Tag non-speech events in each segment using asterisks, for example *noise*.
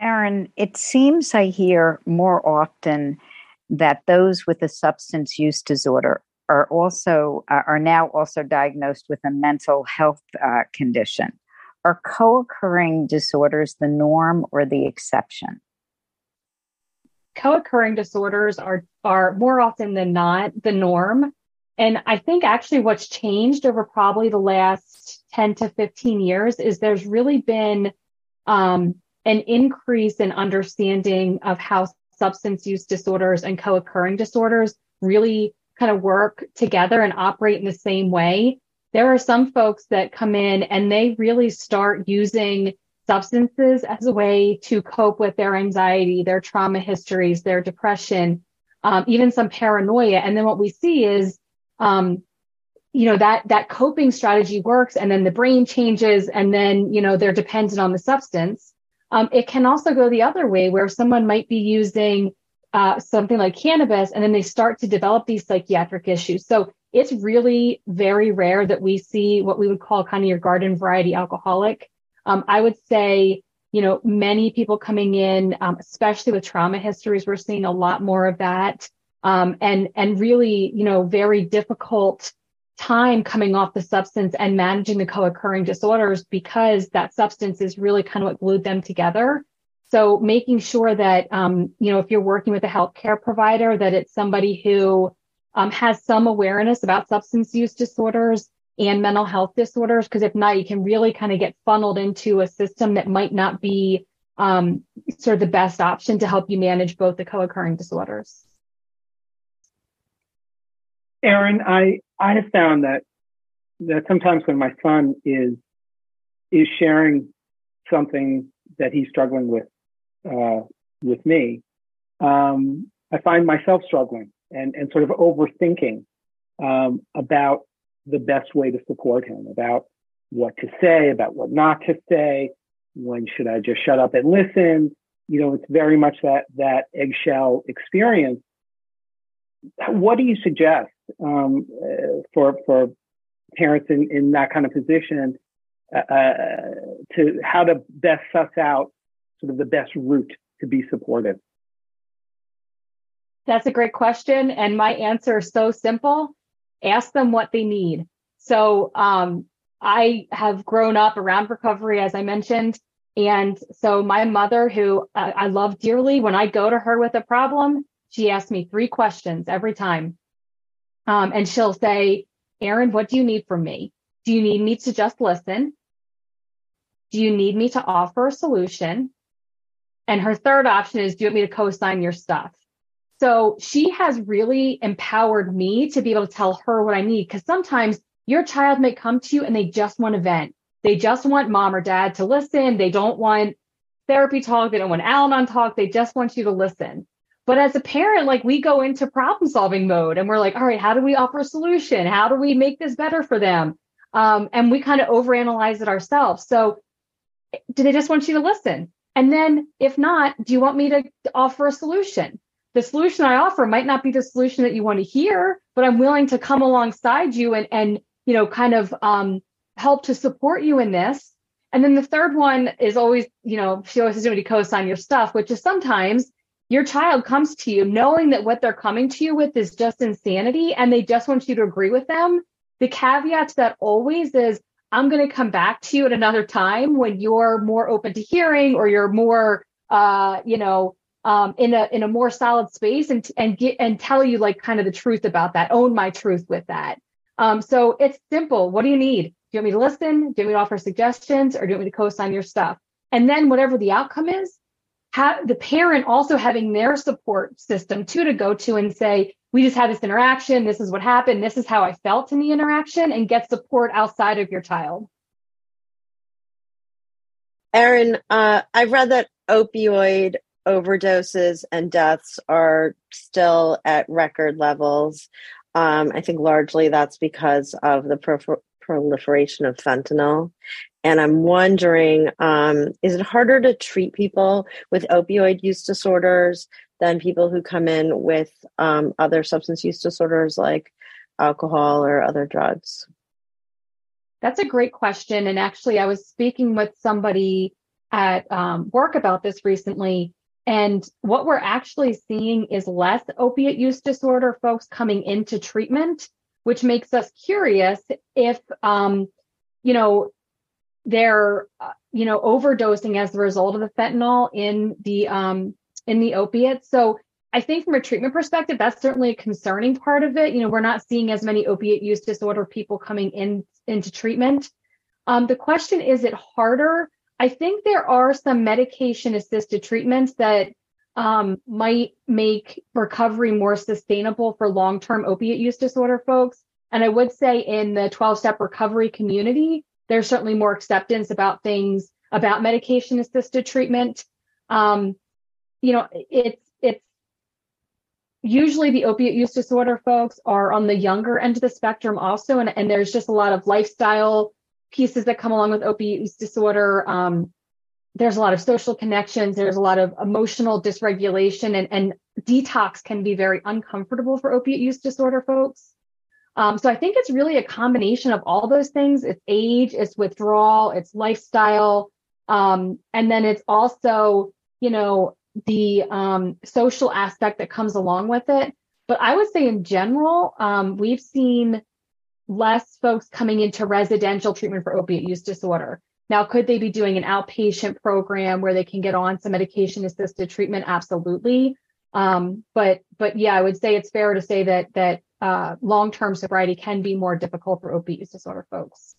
Erin, it seems I hear more often that those with a substance use disorder are also uh, are now also diagnosed with a mental health uh, condition. Are co-occurring disorders the norm or the exception? Co-occurring disorders are are more often than not the norm. And I think actually what's changed over probably the last 10 to 15 years is there's really been um, an increase in understanding of how substance use disorders and co-occurring disorders really kind of work together and operate in the same way. There are some folks that come in and they really start using substances as a way to cope with their anxiety, their trauma histories, their depression, um, even some paranoia. And then what we see is, um, you know, that, that coping strategy works and then the brain changes and then, you know, they're dependent on the substance. Um, it can also go the other way where someone might be using uh, something like cannabis and then they start to develop these psychiatric issues. So it's really very rare that we see what we would call kind of your garden variety alcoholic. Um, I would say, you know, many people coming in, um, especially with trauma histories, we're seeing a lot more of that. Um, and, and really, you know, very difficult time coming off the substance and managing the co-occurring disorders because that substance is really kind of what glued them together. So making sure that, um, you know, if you're working with a healthcare provider, that it's somebody who um, has some awareness about substance use disorders and mental health disorders. Because if not, you can really kind of get funneled into a system that might not be um, sort of the best option to help you manage both the co-occurring disorders. Erin, I I have found that that sometimes when my son is is sharing something that he's struggling with uh, with me, um, I find myself struggling and and sort of overthinking um, about the best way to support him, about what to say, about what not to say, when should I just shut up and listen. You know, it's very much that that eggshell experience. What do you suggest um, uh, for for parents in, in that kind of position uh, uh, to how to best suss out sort of the best route to be supportive? That's a great question, and my answer is so simple: ask them what they need. So um, I have grown up around recovery, as I mentioned. And so my mother, who uh, I love dearly, when I go to her with a problem, she asks me three questions every time. Um, and she'll say, Erin, what do you need from me? Do you need me to just listen? Do you need me to offer a solution? And her third option is, do you want me to co-sign your stuff? So she has really empowered me to be able to tell her what I need. Cause sometimes your child may come to you and they just want to vent. They just want mom or dad to listen. They don't want therapy talk. They don't want Al Anon talk. They just want you to listen. But as a parent, like we go into problem solving mode and we're like, all right, how do we offer a solution? How do we make this better for them? Um, and we kind of overanalyze it ourselves. So do they just want you to listen? And then if not, do you want me to offer a solution? The solution I offer might not be the solution that you want to hear, but I'm willing to come alongside you and, and, you know, kind of, um, help to support you in this. And then the third one is always, you know, she always says to co-sign your stuff, which is sometimes your child comes to you knowing that what they're coming to you with is just insanity and they just want you to agree with them. The caveat to that always is I'm going to come back to you at another time when you're more open to hearing or you're more, uh, you know, um, in a in a more solid space and and get and tell you like kind of the truth about that. Own my truth with that. Um, so it's simple. What do you need? Do you want me to listen? Do you want me to offer suggestions, or do you want me to co-sign your stuff? And then whatever the outcome is, the parent also having their support system too to go to and say, we just had this interaction. This is what happened. This is how I felt in the interaction and get support outside of your child. Erin, uh, I've read that opioid overdoses and deaths are still at record levels. Um, I think largely that's because of the pro- proliferation of fentanyl. And I'm wondering, um, is it harder to treat people with opioid use disorders than people who come in with um, other substance use disorders like alcohol or other drugs? That's a great question. And actually, I was speaking with somebody at um, work about this recently. And what we're actually seeing is less opiate use disorder folks coming into treatment, which makes us curious if, um, you know, they're, uh, you know, overdosing as a result of the fentanyl in the um, in the opiates. So I think from a treatment perspective, that's certainly a concerning part of it. You know, we're not seeing as many opiate use disorder people coming in into treatment. Um, the question is it harder I think there are some medication assisted treatments that um, might make recovery more sustainable for long term opiate use disorder folks. And I would say in the 12 step recovery community, there's certainly more acceptance about things about medication assisted treatment. Um, you know, it's, it's usually the opiate use disorder folks are on the younger end of the spectrum also. And, and there's just a lot of lifestyle pieces that come along with opiate use disorder. Um, there's a lot of social connections. There's a lot of emotional dysregulation, and, and detox can be very uncomfortable for opiate use disorder folks. Um, so I think it's really a combination of all those things. It's age, it's withdrawal, it's lifestyle, um, and then it's also, you know, the um, social aspect that comes along with it. But I would say in general, um, we've seen less folks coming into residential treatment for opiate use disorder. Now, could they be doing an outpatient program where they can get on some medication assisted treatment? Absolutely. Um, but but yeah, I would say it's fair to say that that uh, long term sobriety can be more difficult for opiate use disorder folks.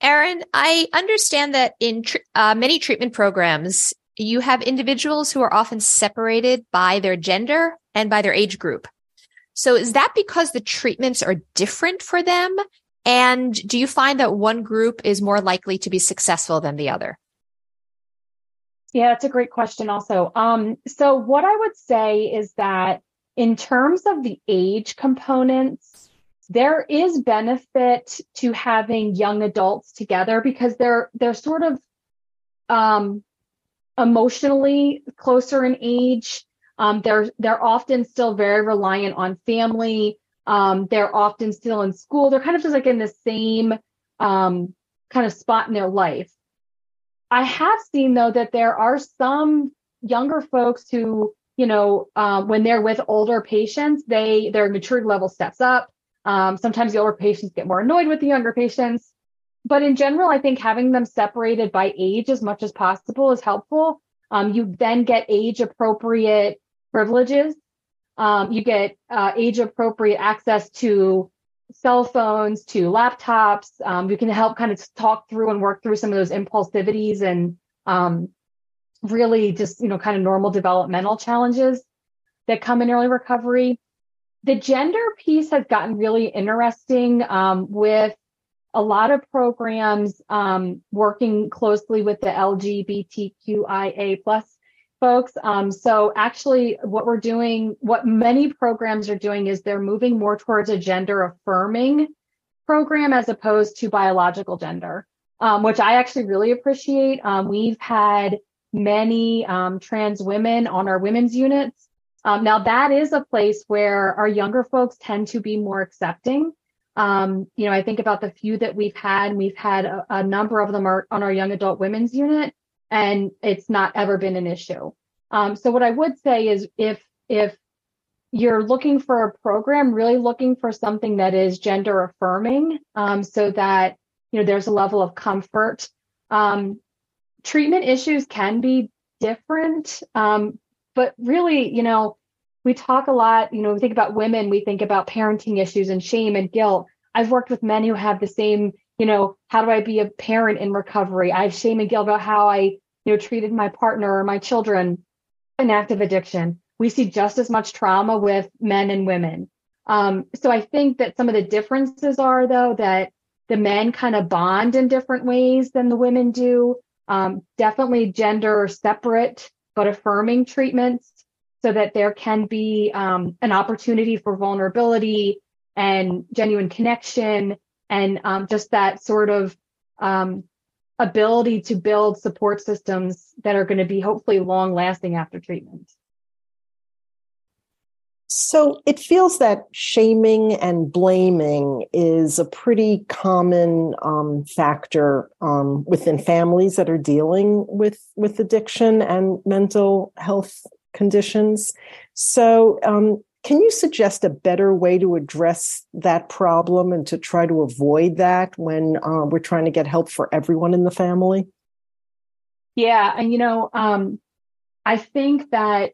Erin, I understand that in tr- uh, many treatment programs, you have individuals who are often separated by their gender and by their age group. So is that because the treatments are different for them? And do you find that one group is more likely to be successful than the other? Yeah, that's a great question also. Um, so what I would say is that in terms of the age components, there is benefit to having young adults together because they're they're sort of um, emotionally closer in age um, they're they're often still very reliant on family. Um, they're often still in school. They're kind of just like in the same um, kind of spot in their life. I have seen though that there are some younger folks who, you know, um, when they're with older patients, they their maturity level steps up. Um, sometimes the older patients get more annoyed with the younger patients. But in general, I think having them separated by age as much as possible is helpful. Um, you then get age appropriate privileges. Um, you get uh, age appropriate access to cell phones, to laptops. Um, you can help kind of talk through and work through some of those impulsivities and um, really just, you know, kind of normal developmental challenges that come in early recovery. The gender piece has gotten really interesting um, with a lot of programs um, working closely with the LGBTQIA plus folks. Um, so actually what we're doing, what many programs are doing is they're moving more towards a gender affirming program as opposed to biological gender, um, which I actually really appreciate. Um, we've had many um, trans women on our women's units. Um, now that is a place where our younger folks tend to be more accepting. Um, you know, I think about the few that we've had, we've had a, a number of them are on our young adult women's unit and it's not ever been an issue. Um, so what I would say is if if you're looking for a program, really looking for something that is gender affirming, um, so that you know there's a level of comfort. Um, treatment issues can be different, um, but really, you know, we talk a lot. You know, we think about women, we think about parenting issues and shame and guilt. I've worked with men who have the same you know, how do I be a parent in recovery? I have shame and guilt about how I, you know, treated my partner or my children in active addiction. We see just as much trauma with men and women. Um, so I think that some of the differences are though that the men kind of bond in different ways than the women do. Um, definitely gender separate but affirming treatments so that there can be um, an opportunity for vulnerability and genuine connection and um, just that sort of um, ability to build support systems that are going to be hopefully long lasting after treatment. So it feels that shaming and blaming is a pretty common um, factor um, within families that are dealing with with addiction and mental health conditions. So, um, can you suggest a better way to address that problem and to try to avoid that when uh, we're trying to get help for everyone in the family? Yeah, and you know, um, I think that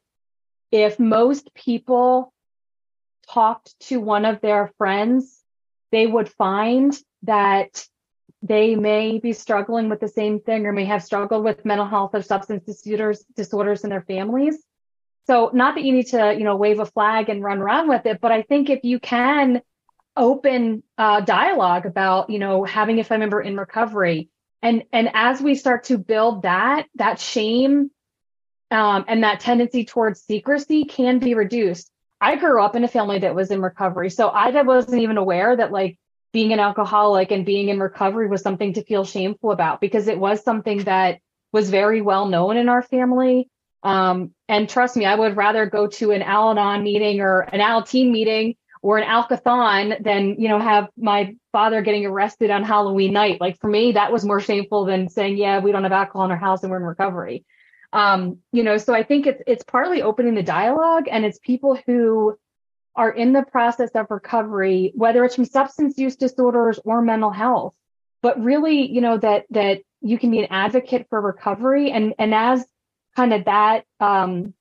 if most people talked to one of their friends, they would find that they may be struggling with the same thing or may have struggled with mental health or substance disorders disorders in their families. So not that you need to, you know, wave a flag and run around with it, but I think if you can open uh, dialogue about, you know, having a family member in recovery, and and as we start to build that, that shame um, and that tendency towards secrecy can be reduced. I grew up in a family that was in recovery. So I wasn't even aware that like being an alcoholic and being in recovery was something to feel shameful about because it was something that was very well known in our family. Um, and trust me, I would rather go to an Al Anon meeting or an Alateen meeting or an Alcathon than, you know, have my father getting arrested on Halloween night. Like for me, that was more shameful than saying, yeah, we don't have alcohol in our house and we're in recovery. Um, you know, so I think it's it's partly opening the dialogue and it's people who are in the process of recovery, whether it's from substance use disorders or mental health, but really, you know, that that you can be an advocate for recovery and and as kind of that um,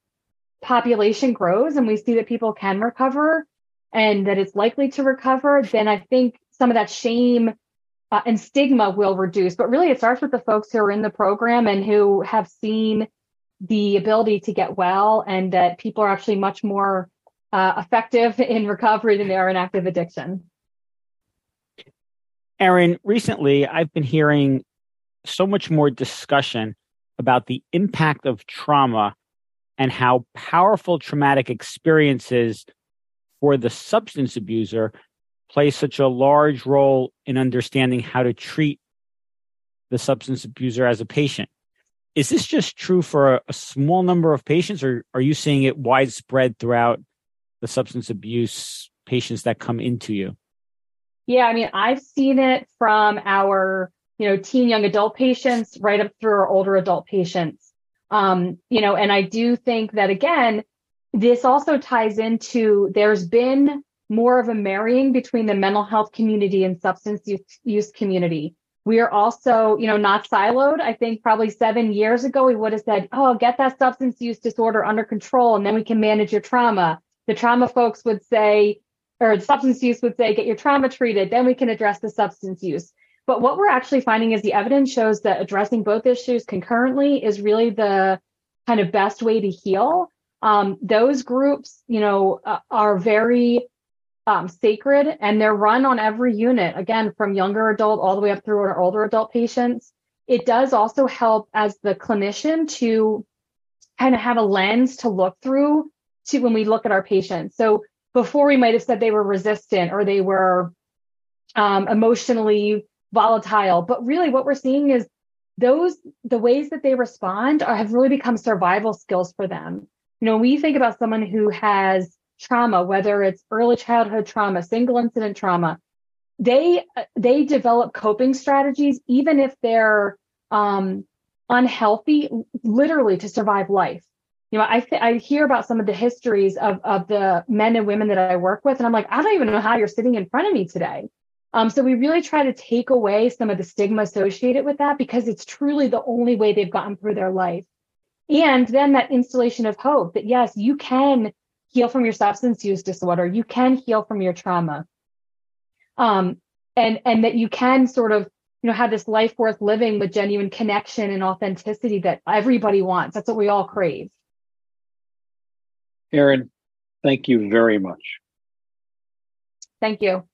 population grows and we see that people can recover and that it's likely to recover, then I think some of that shame uh, and stigma will reduce. But really, it starts with the folks who are in the program and who have seen the ability to get well and that people are actually much more uh, effective *laughs* in recovery than they are in active addiction. Erin, recently I've been hearing so much more discussion about the impact of trauma and how powerful traumatic experiences for the substance abuser play such a large role in understanding how to treat the substance abuser as a patient. Is this just true for a, a small number of patients, or are you seeing it widespread throughout the substance abuse patients that come into you? Yeah, I mean, I've seen it from our, you know, teen young adult patients right up through our older adult patients. Um, you know, and I do think that again, this also ties into there's been more of a marrying between the mental health community and substance use, use community. We are also, you know, not siloed. I think probably seven years ago, we would have said, oh, get that substance use disorder under control and then we can manage your trauma. The trauma folks would say, or substance use would say, get your trauma treated, then we can address the substance use. But what we're actually finding is the evidence shows that addressing both issues concurrently is really the kind of best way to heal. Um, those groups, you know, uh, are very um, sacred and they're run on every unit, again, from younger adult all the way up through our older adult patients. It does also help as the clinician to kind of have a lens to look through to when we look at our patients. So before we might have said they were resistant or they were um, emotionally volatile, but really what we're seeing is those the ways that they respond are, have really become survival skills for them. You know, when we think about someone who has trauma, whether it's early childhood trauma, single incident trauma, they they develop coping strategies even if they're um, unhealthy, literally to survive life. You know, I th- I hear about some of the histories of of the men and women that I work with, and I'm like, I don't even know how you're sitting in front of me today. Um, so we really try to take away some of the stigma associated with that because it's truly the only way they've gotten through their life. And then that installation of hope that yes, you can heal from your substance use disorder. You can heal from your trauma. Um, and, and that you can sort of, you know, have this life worth living with genuine connection and authenticity that everybody wants. That's what we all crave. Erin, thank you very much. Thank you.